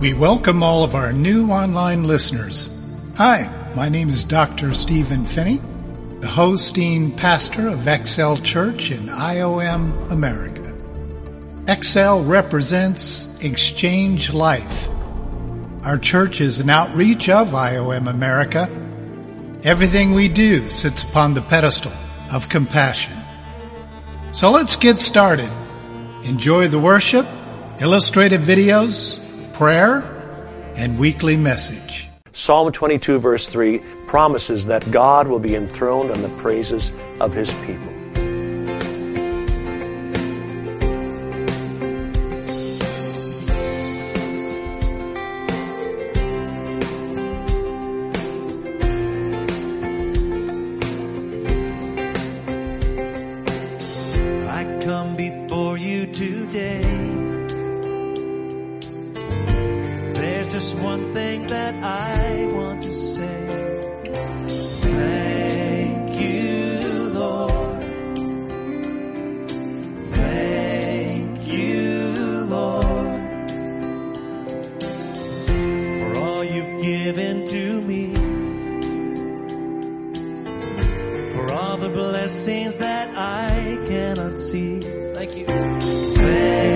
We welcome all of our new online listeners. Hi, my name is Dr. Stephen Phinney, the hosting pastor of Excel Church in IOM, America. Excel represents Exchange Life. Our church is an outreach of IOM America. Everything we do sits upon the pedestal of compassion. So let's get started. Enjoy the worship, illustrative videos, prayer, and weekly message. Psalm 22, verse 3 promises that God will be enthroned on the praises of his people. the blessings that I cannot see. Thank you.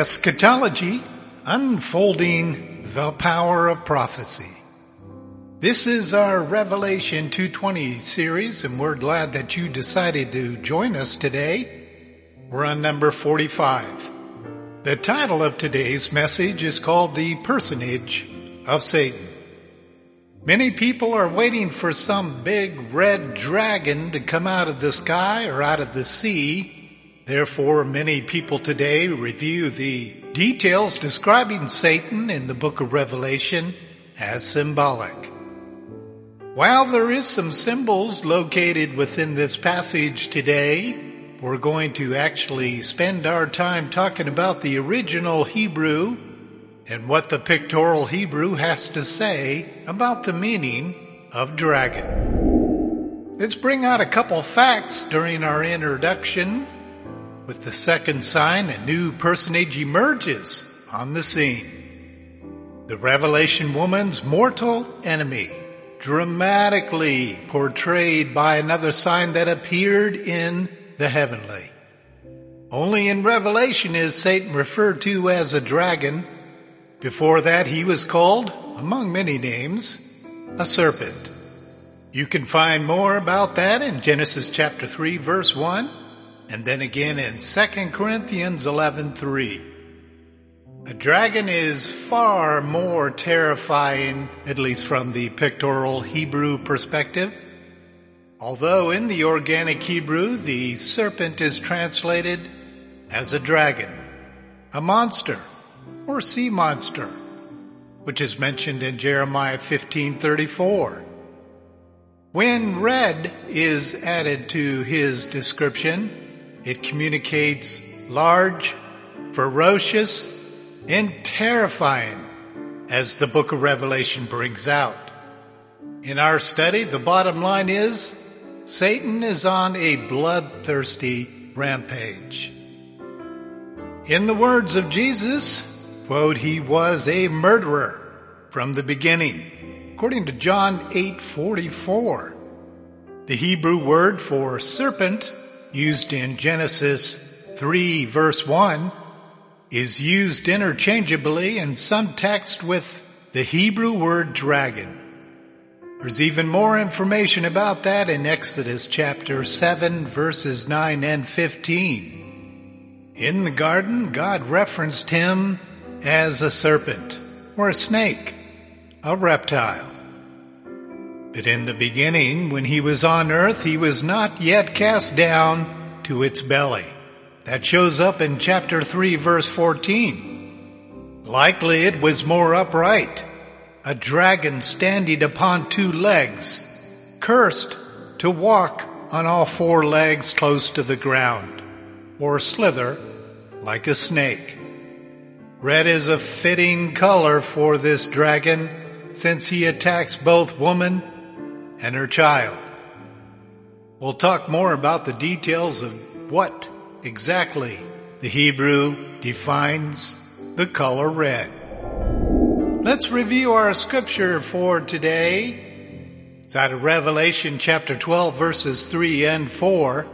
Eschatology, Unfolding the Power of Prophecy. This is our Revelation 220 series, and we're glad that you decided to join us today. We're on number 45. The title of today's message is called The Personage of Satan. Many people are waiting for some big red dragon to come out of the sky or out of the sea. Therefore, many people today review the details describing Satan in the book of Revelation as symbolic. While there is some symbols located within this passage today, we're going to actually spend our time talking about the original Hebrew and what the pictorial Hebrew has to say about the meaning of dragon. Let's bring out a couple facts during our introduction. With the second sign, a new personage emerges on the scene. The Revelation woman's mortal enemy, dramatically portrayed by another sign that appeared in the heavenly. Only in Revelation is Satan referred to as a dragon before that, he was called, among many names, a serpent. You can find more about that in Genesis chapter 3 verse 1 and then again in 2 Corinthians 11:3. A dragon is far more terrifying, at least from the pictorial Hebrew perspective. Although in the organic Hebrew, the serpent is translated as a dragon, a monster, or sea monster, which is mentioned in Jeremiah 15:34. When red is added to his description, it communicates large, ferocious, and terrifying, as the book of Revelation brings out. In our study, the bottom line is Satan is on a bloodthirsty rampage. In the words of Jesus, quote, he was a murderer from the beginning. According to John 8:44, the Hebrew word for serpent used in Genesis 3 verse 1 is used interchangeably in some text with the Hebrew word dragon. There's even more information about that in Exodus chapter 7 verses 9 and 15. In the garden, God referenced him as a serpent or a snake, a reptile. But in the beginning, when he was on earth, he was not yet cast down to its belly. That shows up in chapter 3 verse 14. Likely it was more upright, a dragon standing upon two legs, cursed to walk on all four legs close to the ground, or slither like a snake. Red is a fitting color for this dragon since he attacks both woman and her child. We'll talk more about the details of what exactly the Hebrew defines the color red. Let's review our scripture for today. It's out of Revelation chapter 12 verses 3 and 4.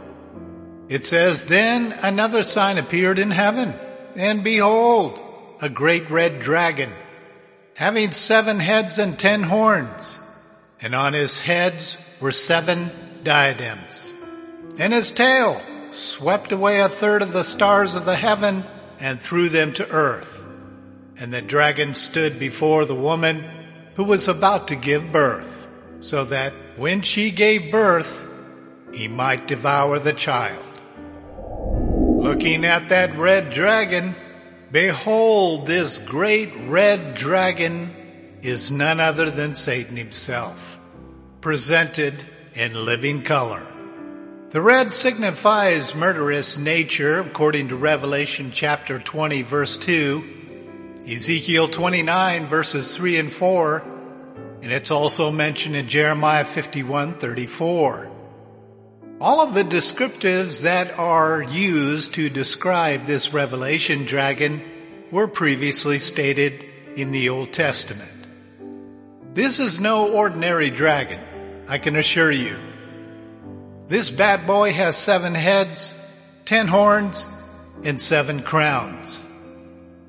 It says, Then another sign appeared in heaven, and behold, a great red dragon, having seven heads and ten horns, and on his heads were seven diadems. And his tail swept away a third of the stars of the heaven and threw them to earth. And the dragon stood before the woman who was about to give birth, so that when she gave birth, he might devour the child. Looking at that red dragon, Behold, this great red dragon is none other than Satan himself, presented in living color. The red signifies murderous nature according to Revelation chapter 20 verse 2, Ezekiel 29 verses 3 and 4, and it's also mentioned in Jeremiah 51 34. All of the descriptives that are used to describe this revelation dragon were previously stated in the Old Testament. This is no ordinary dragon, I can assure you. This bad boy has seven heads, ten horns, and seven crowns.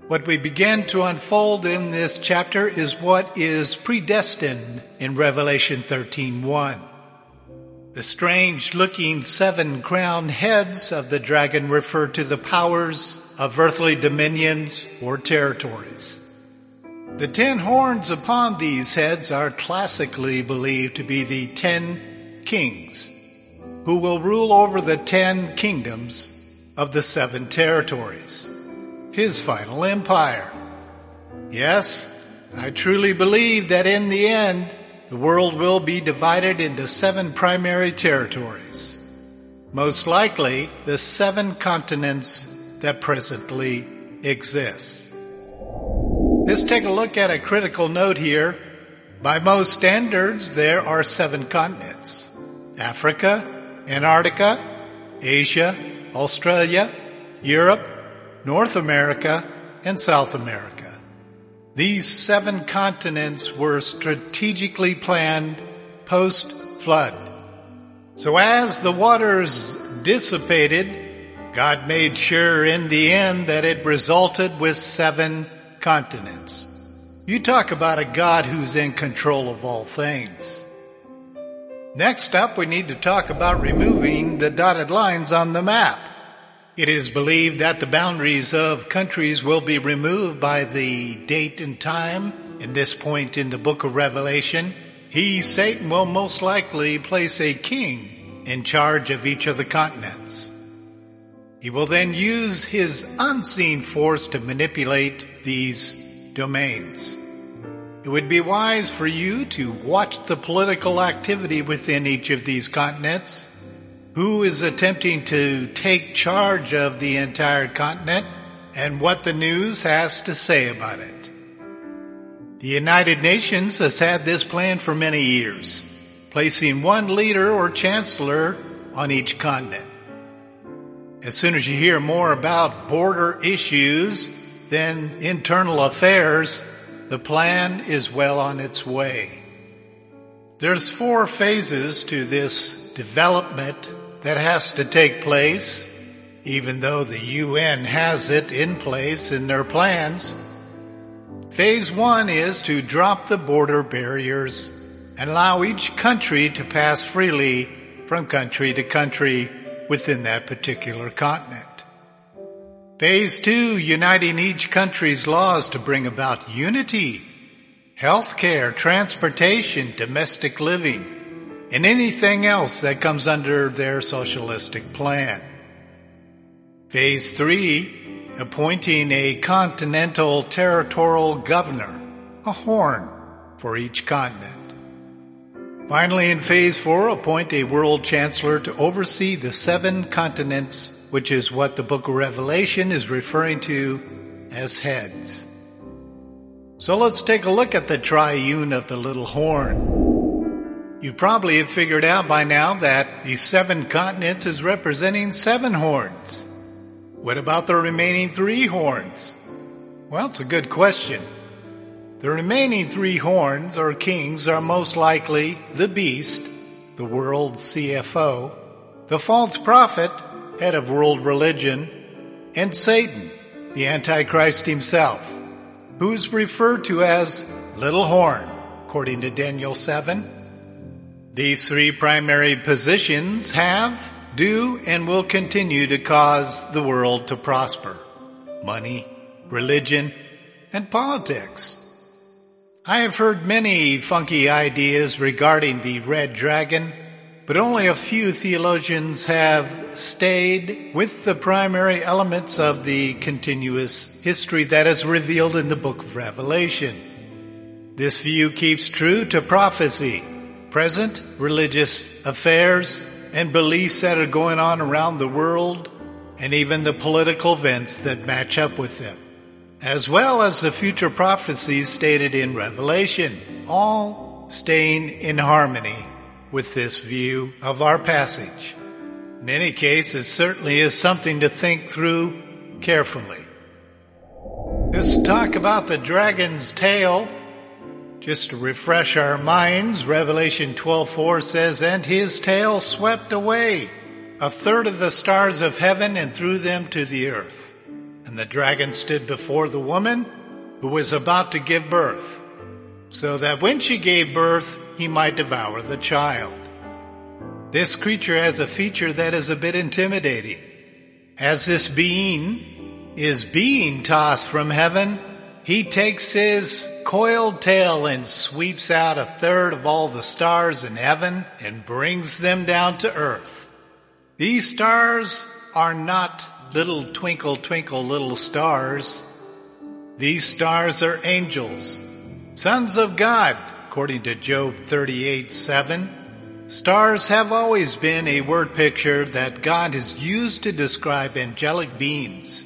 What we begin to unfold in this chapter is what is predestined in Revelation 13:1. The strange looking seven crowned heads of the dragon refer to the powers of earthly dominions or territories. The ten horns upon these heads are classically believed to be the ten kings who will rule over the ten kingdoms of the seven territories his final empire. Yes, I truly believe that in the end, the world will be divided into seven primary territories. Most likely, the seven continents that presently exist. Let's take a look at a critical note here. By most standards, there are seven continents. Africa, Antarctica, Asia, Australia, Europe, North America, and South America. These seven continents were strategically planned post flood. So as the waters dissipated, God made sure in the end that it resulted with seven continents. You talk about a God who's in control of all things. Next up, we need to talk about removing the dotted lines on the map. It is believed that the boundaries of countries will be removed by the date and time in this point in the book of Revelation. He, Satan, will most likely place a king in charge of each of the continents. He will then use his unseen force to manipulate these domains. It would be wise for you to watch the political activity within each of these continents who is attempting to take charge of the entire continent and what the news has to say about it. The United Nations has had this plan for many years, placing one leader or chancellor on each continent. As soon as you hear more about border issues than internal affairs, the plan is well on its way. There's four phases to this development that has to take place, even though the UN has it in place in their plans. Phase one is to drop the border barriers and allow each country to pass freely from country to country within that particular continent. Phase two, uniting each country's laws to bring about unity, healthcare, transportation, domestic living, and anything else that comes under their socialistic plan. Phase three, appointing a continental territorial governor, a horn for each continent. Finally, in phase four, appoint a world chancellor to oversee the seven continents, which is what the book of Revelation is referring to as heads. So let's take a look at the triune of the little horn. You probably have figured out by now that these seven continents is representing seven horns. What about the remaining three horns? Well, it's a good question. The remaining three horns or kings are most likely the beast, the world CFO, the false prophet, head of world religion, and Satan, the Antichrist himself, who's referred to as little horn, according to Daniel 7 these three primary positions have, do, and will continue to cause the world to prosper. Money, religion, and politics. I have heard many funky ideas regarding the red dragon, but only a few theologians have stayed with the primary elements of the continuous history that is revealed in the book of Revelation. This view keeps true to prophecy present religious affairs and beliefs that are going on around the world and even the political events that match up with them, as well as the future prophecies stated in Revelation, all staying in harmony with this view of our passage. In any case, it certainly is something to think through carefully. Let's talk about the dragon's tail just to refresh our minds, Revelation 12:4 says, "And his tail swept away a third of the stars of heaven and threw them to the earth." And the dragon stood before the woman who was about to give birth, so that when she gave birth, he might devour the child. This creature has a feature that is a bit intimidating. As this being is being tossed from heaven, he takes his coiled tail and sweeps out a third of all the stars in heaven and brings them down to earth. These stars are not little twinkle twinkle little stars. These stars are angels, sons of God, according to Job 38, 7. Stars have always been a word picture that God has used to describe angelic beings.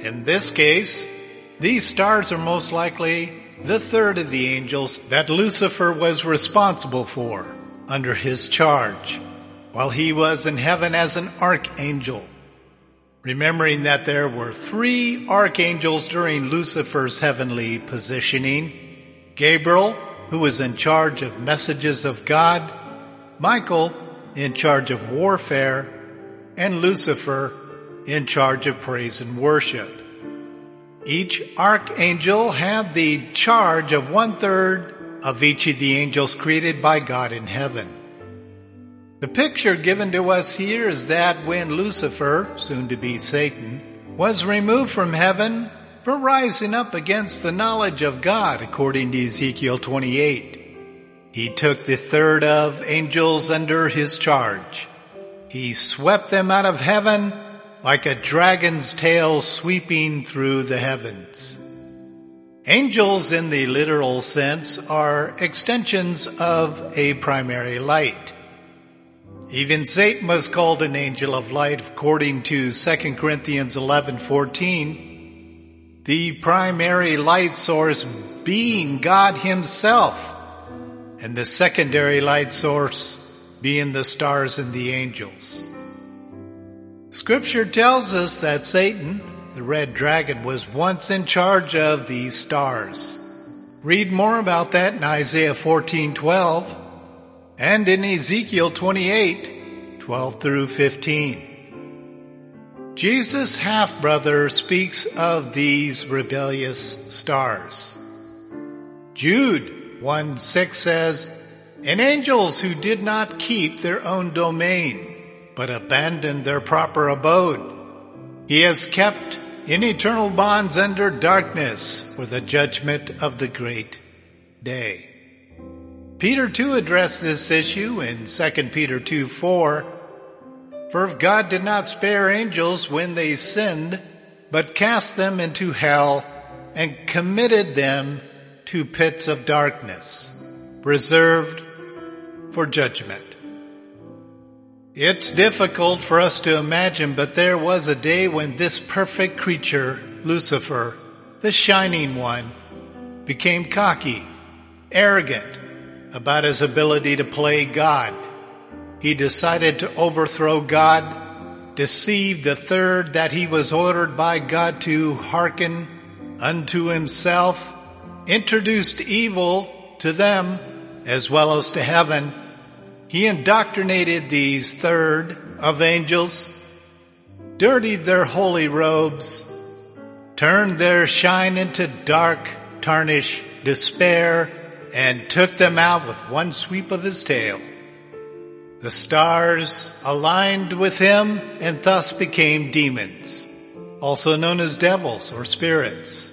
In this case, these stars are most likely the third of the angels that Lucifer was responsible for under his charge while he was in heaven as an archangel. Remembering that there were three archangels during Lucifer's heavenly positioning. Gabriel, who was in charge of messages of God, Michael, in charge of warfare, and Lucifer, in charge of praise and worship. Each archangel had the charge of one third of each of the angels created by God in heaven. The picture given to us here is that when Lucifer, soon to be Satan, was removed from heaven for rising up against the knowledge of God, according to Ezekiel 28, he took the third of angels under his charge. He swept them out of heaven like a dragon's tail sweeping through the heavens. Angels in the literal sense are extensions of a primary light. Even Satan was called an angel of light according to 2 Corinthians 11:14. The primary light source being God himself and the secondary light source being the stars and the angels. Scripture tells us that Satan, the red dragon, was once in charge of these stars. Read more about that in Isaiah 14:12 and in Ezekiel 28, 12 through 15. Jesus' half-brother speaks of these rebellious stars. Jude 1 6 says, And angels who did not keep their own domain, but abandoned their proper abode. He has kept in eternal bonds under darkness for the judgment of the great day. Peter too addressed this issue in 2 Peter 2 4. For if God did not spare angels when they sinned, but cast them into hell and committed them to pits of darkness, reserved for judgment. It's difficult for us to imagine, but there was a day when this perfect creature, Lucifer, the shining one, became cocky, arrogant about his ability to play God. He decided to overthrow God, deceive the third that he was ordered by God to hearken unto himself, introduced evil to them as well as to heaven, he indoctrinated these third of angels, dirtied their holy robes, turned their shine into dark, tarnish, despair, and took them out with one sweep of his tail. The stars aligned with him and thus became demons, also known as devils or spirits.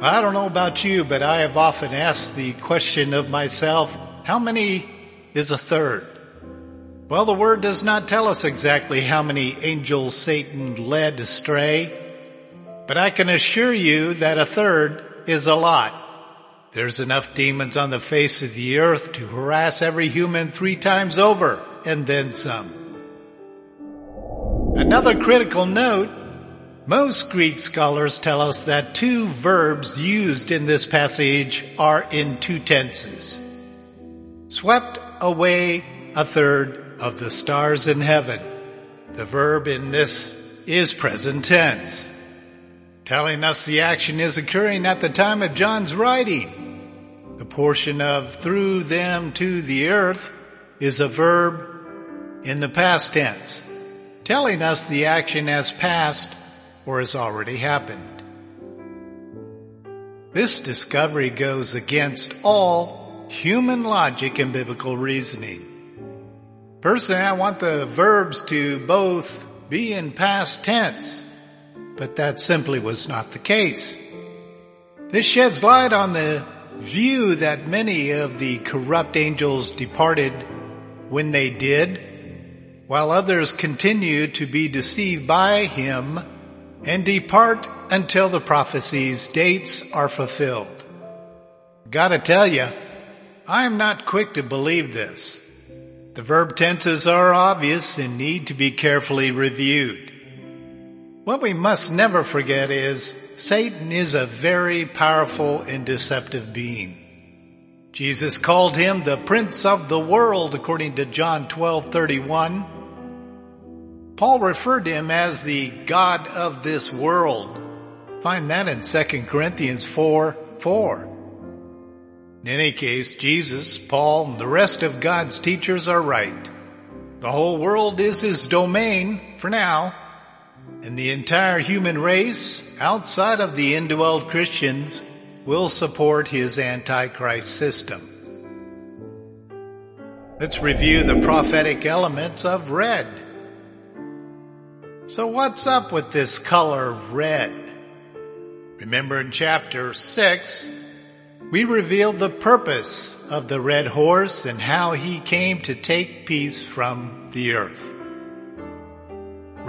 I don't know about you, but I have often asked the question of myself, how many is a third. Well, the word does not tell us exactly how many angels Satan led astray, but I can assure you that a third is a lot. There's enough demons on the face of the earth to harass every human three times over and then some. Another critical note, most Greek scholars tell us that two verbs used in this passage are in two tenses. Swept away a third of the stars in heaven. The verb in this is present tense, telling us the action is occurring at the time of John's writing. The portion of threw them to the earth is a verb in the past tense, telling us the action has passed or has already happened. This discovery goes against all human logic and biblical reasoning. Personally, I want the verbs to both be in past tense, but that simply was not the case. This sheds light on the view that many of the corrupt angels departed when they did, while others continue to be deceived by him and depart until the prophecy's dates are fulfilled. Gotta tell you, I am not quick to believe this. The verb tenses are obvious and need to be carefully reviewed. What we must never forget is Satan is a very powerful and deceptive being. Jesus called him the prince of the world according to John 12:31. Paul referred to him as the god of this world. Find that in 2 Corinthians 4, 4. In any case, Jesus, Paul, and the rest of God's teachers are right. The whole world is his domain for now, and the entire human race, outside of the indwelled Christians, will support his antichrist system. Let's review the prophetic elements of red. So what's up with this color red? Remember in chapter 6, we revealed the purpose of the red horse and how he came to take peace from the earth.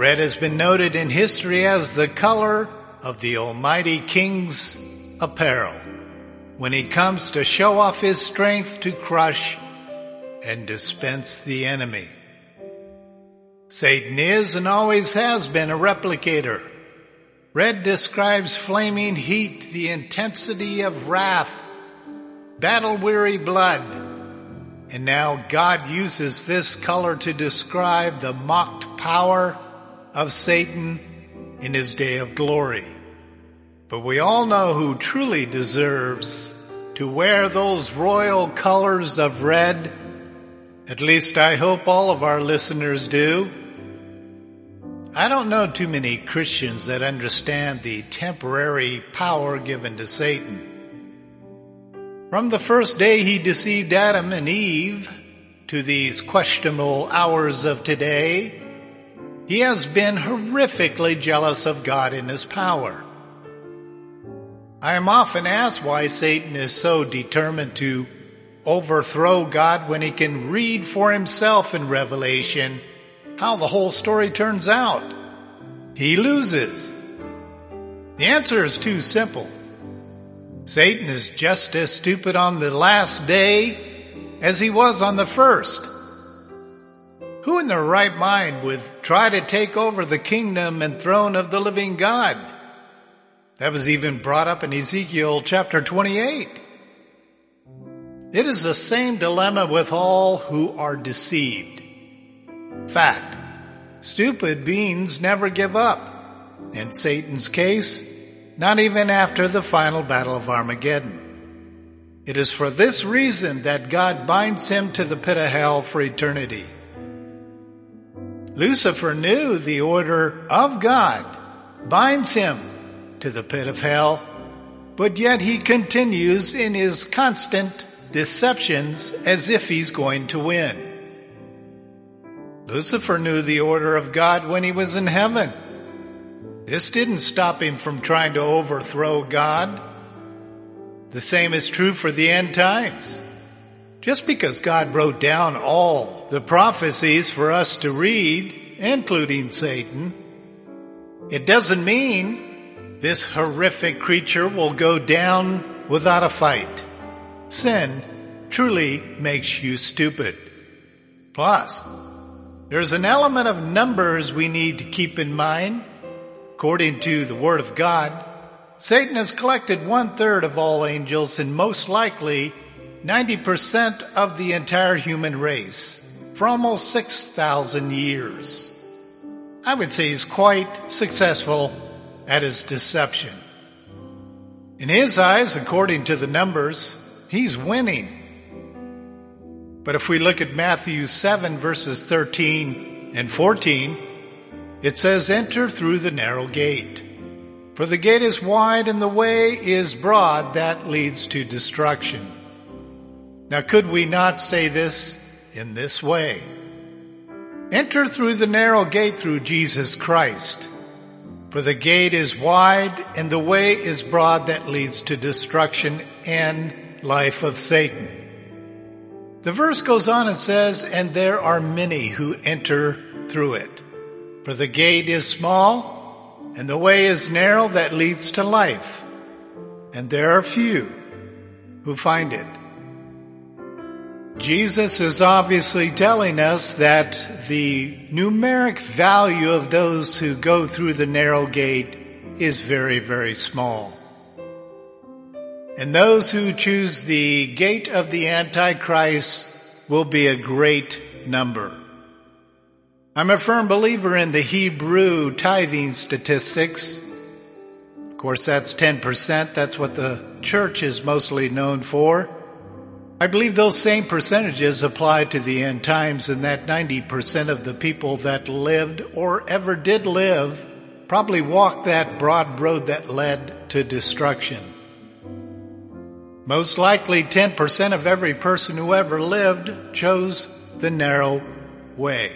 Red has been noted in history as the color of the Almighty King's apparel when he comes to show off his strength to crush and dispense the enemy. Satan is and always has been a replicator. Red describes flaming heat, the intensity of wrath, battle weary blood. And now God uses this color to describe the mocked power of Satan in his day of glory. But we all know who truly deserves to wear those royal colors of red. At least I hope all of our listeners do. I don't know too many Christians that understand the temporary power given to Satan. From the first day he deceived Adam and Eve to these questionable hours of today, he has been horrifically jealous of God and his power. I am often asked why Satan is so determined to overthrow God when he can read for himself in Revelation how the whole story turns out. He loses. The answer is too simple. Satan is just as stupid on the last day as he was on the first. Who in their right mind would try to take over the kingdom and throne of the living God? That was even brought up in Ezekiel chapter 28. It is the same dilemma with all who are deceived. Fact. Stupid beings never give up. In Satan's case, not even after the final battle of Armageddon. It is for this reason that God binds him to the pit of hell for eternity. Lucifer knew the order of God binds him to the pit of hell, but yet he continues in his constant deceptions as if he's going to win. Lucifer knew the order of God when he was in heaven. This didn't stop him from trying to overthrow God. The same is true for the end times. Just because God wrote down all the prophecies for us to read, including Satan, it doesn't mean this horrific creature will go down without a fight. Sin truly makes you stupid. Plus, there's an element of numbers we need to keep in mind. According to the Word of God, Satan has collected one third of all angels and most likely 90% of the entire human race for almost 6,000 years. I would say he's quite successful at his deception. In his eyes, according to the numbers, he's winning. But if we look at Matthew 7 verses 13 and 14, It says, enter through the narrow gate. For the gate is wide and the way is broad that leads to destruction. Now could we not say this in this way? Enter through the narrow gate through Jesus Christ. For the gate is wide and the way is broad that leads to destruction and life of Satan. The verse goes on and says, and there are many who enter through it. For the gate is small and the way is narrow that leads to life. And there are few who find it. Jesus is obviously telling us that the numeric value of those who go through the narrow gate is very, very small. And those who choose the gate of the Antichrist will be a great number. I'm a firm believer in the Hebrew tithing statistics. Of course, that's 10%. That's what the church is mostly known for. I believe those same percentages apply to the end times and that 90% of the people that lived or ever did live probably walked that broad road that led to destruction. Most likely 10% of every person who ever lived chose the narrow way.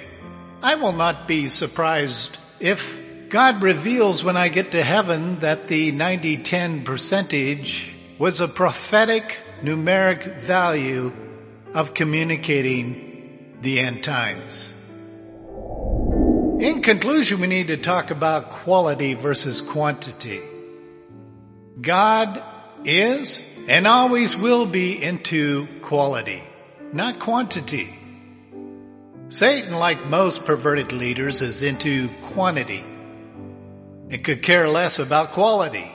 I will not be surprised if God reveals when I get to heaven that the 90-10 percentage was a prophetic numeric value of communicating the end times. In conclusion, we need to talk about quality versus quantity. God is and always will be into quality, not quantity. Satan, like most perverted leaders, is into quantity and could care less about quality.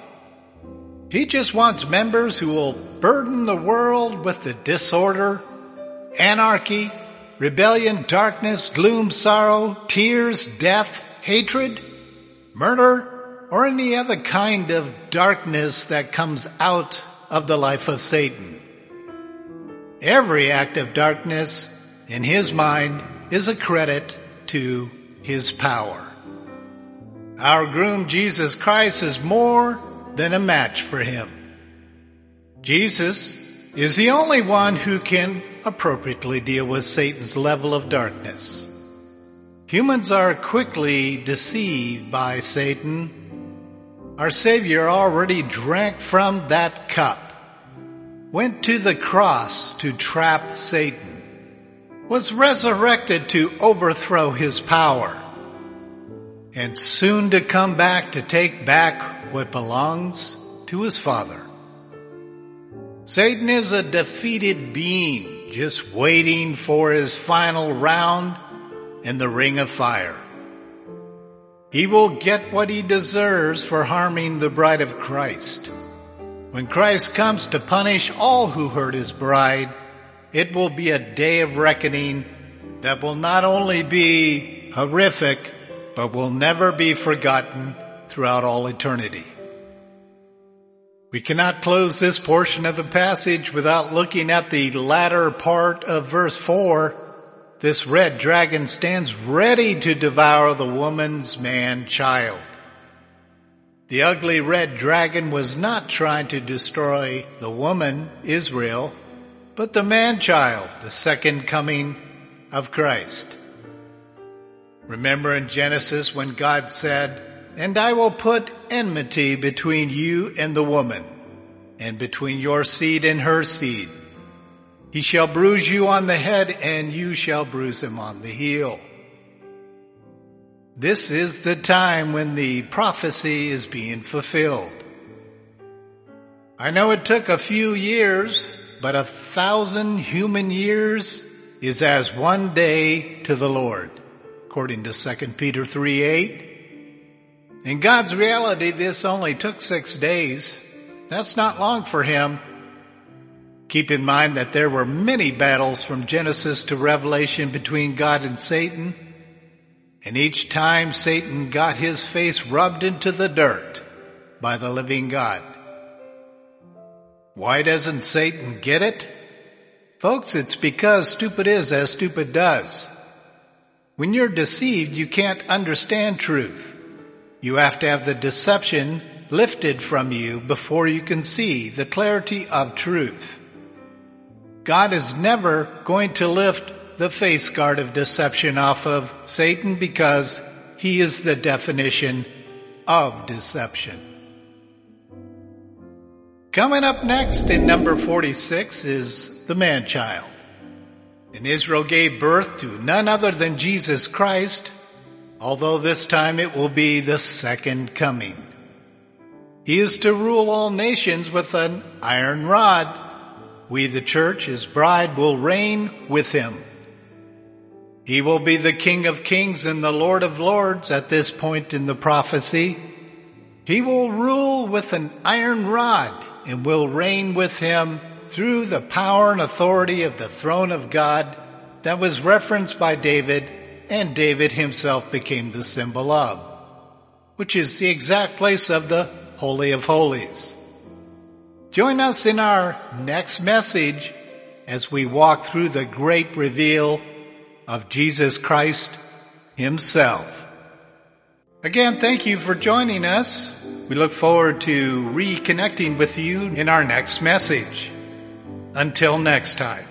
He just wants members who will burden the world with the disorder, anarchy, rebellion, darkness, gloom, sorrow, tears, death, hatred, murder, or any other kind of darkness that comes out of the life of Satan. Every act of darkness in his mind is a credit to his power. Our groom Jesus Christ is more than a match for him. Jesus is the only one who can appropriately deal with Satan's level of darkness. Humans are quickly deceived by Satan. Our Savior already drank from that cup, went to the cross to trap Satan was resurrected to overthrow his power and soon to come back to take back what belongs to his father. Satan is a defeated being just waiting for his final round in the ring of fire. He will get what he deserves for harming the bride of Christ. When Christ comes to punish all who hurt his bride, it will be a day of reckoning that will not only be horrific, but will never be forgotten throughout all eternity. We cannot close this portion of the passage without looking at the latter part of verse 4. This red dragon stands ready to devour the woman's man child. The ugly red dragon was not trying to destroy the woman, Israel, but the man child, the second coming of Christ. Remember in Genesis when God said, and I will put enmity between you and the woman, and between your seed and her seed. He shall bruise you on the head, and you shall bruise him on the heel. This is the time when the prophecy is being fulfilled. I know it took a few years but a thousand human years is as one day to the Lord, according to 2 Peter 3 8. In God's reality, this only took six days. That's not long for him. Keep in mind that there were many battles from Genesis to Revelation between God and Satan. And each time Satan got his face rubbed into the dirt by the living God. Why doesn't Satan get it? Folks, it's because stupid is as stupid does. When you're deceived, you can't understand truth. You have to have the deception lifted from you before you can see the clarity of truth. God is never going to lift the face guard of deception off of Satan because he is the definition of deception. Coming up next in number 46 is the man child. And Israel gave birth to none other than Jesus Christ, although this time it will be the second coming. He is to rule all nations with an iron rod. We, the church, his bride, will reign with him. He will be the King of kings and the Lord of lords at this point in the prophecy. He will rule with an iron rod and will reign with him through the power and authority of the throne of God that was referenced by David and David himself became the symbol of, which is the exact place of the Holy of Holies. Join us in our next message as we walk through the great reveal of Jesus Christ himself. Again, thank you for joining us. We look forward to reconnecting with you in our next message. Until next time.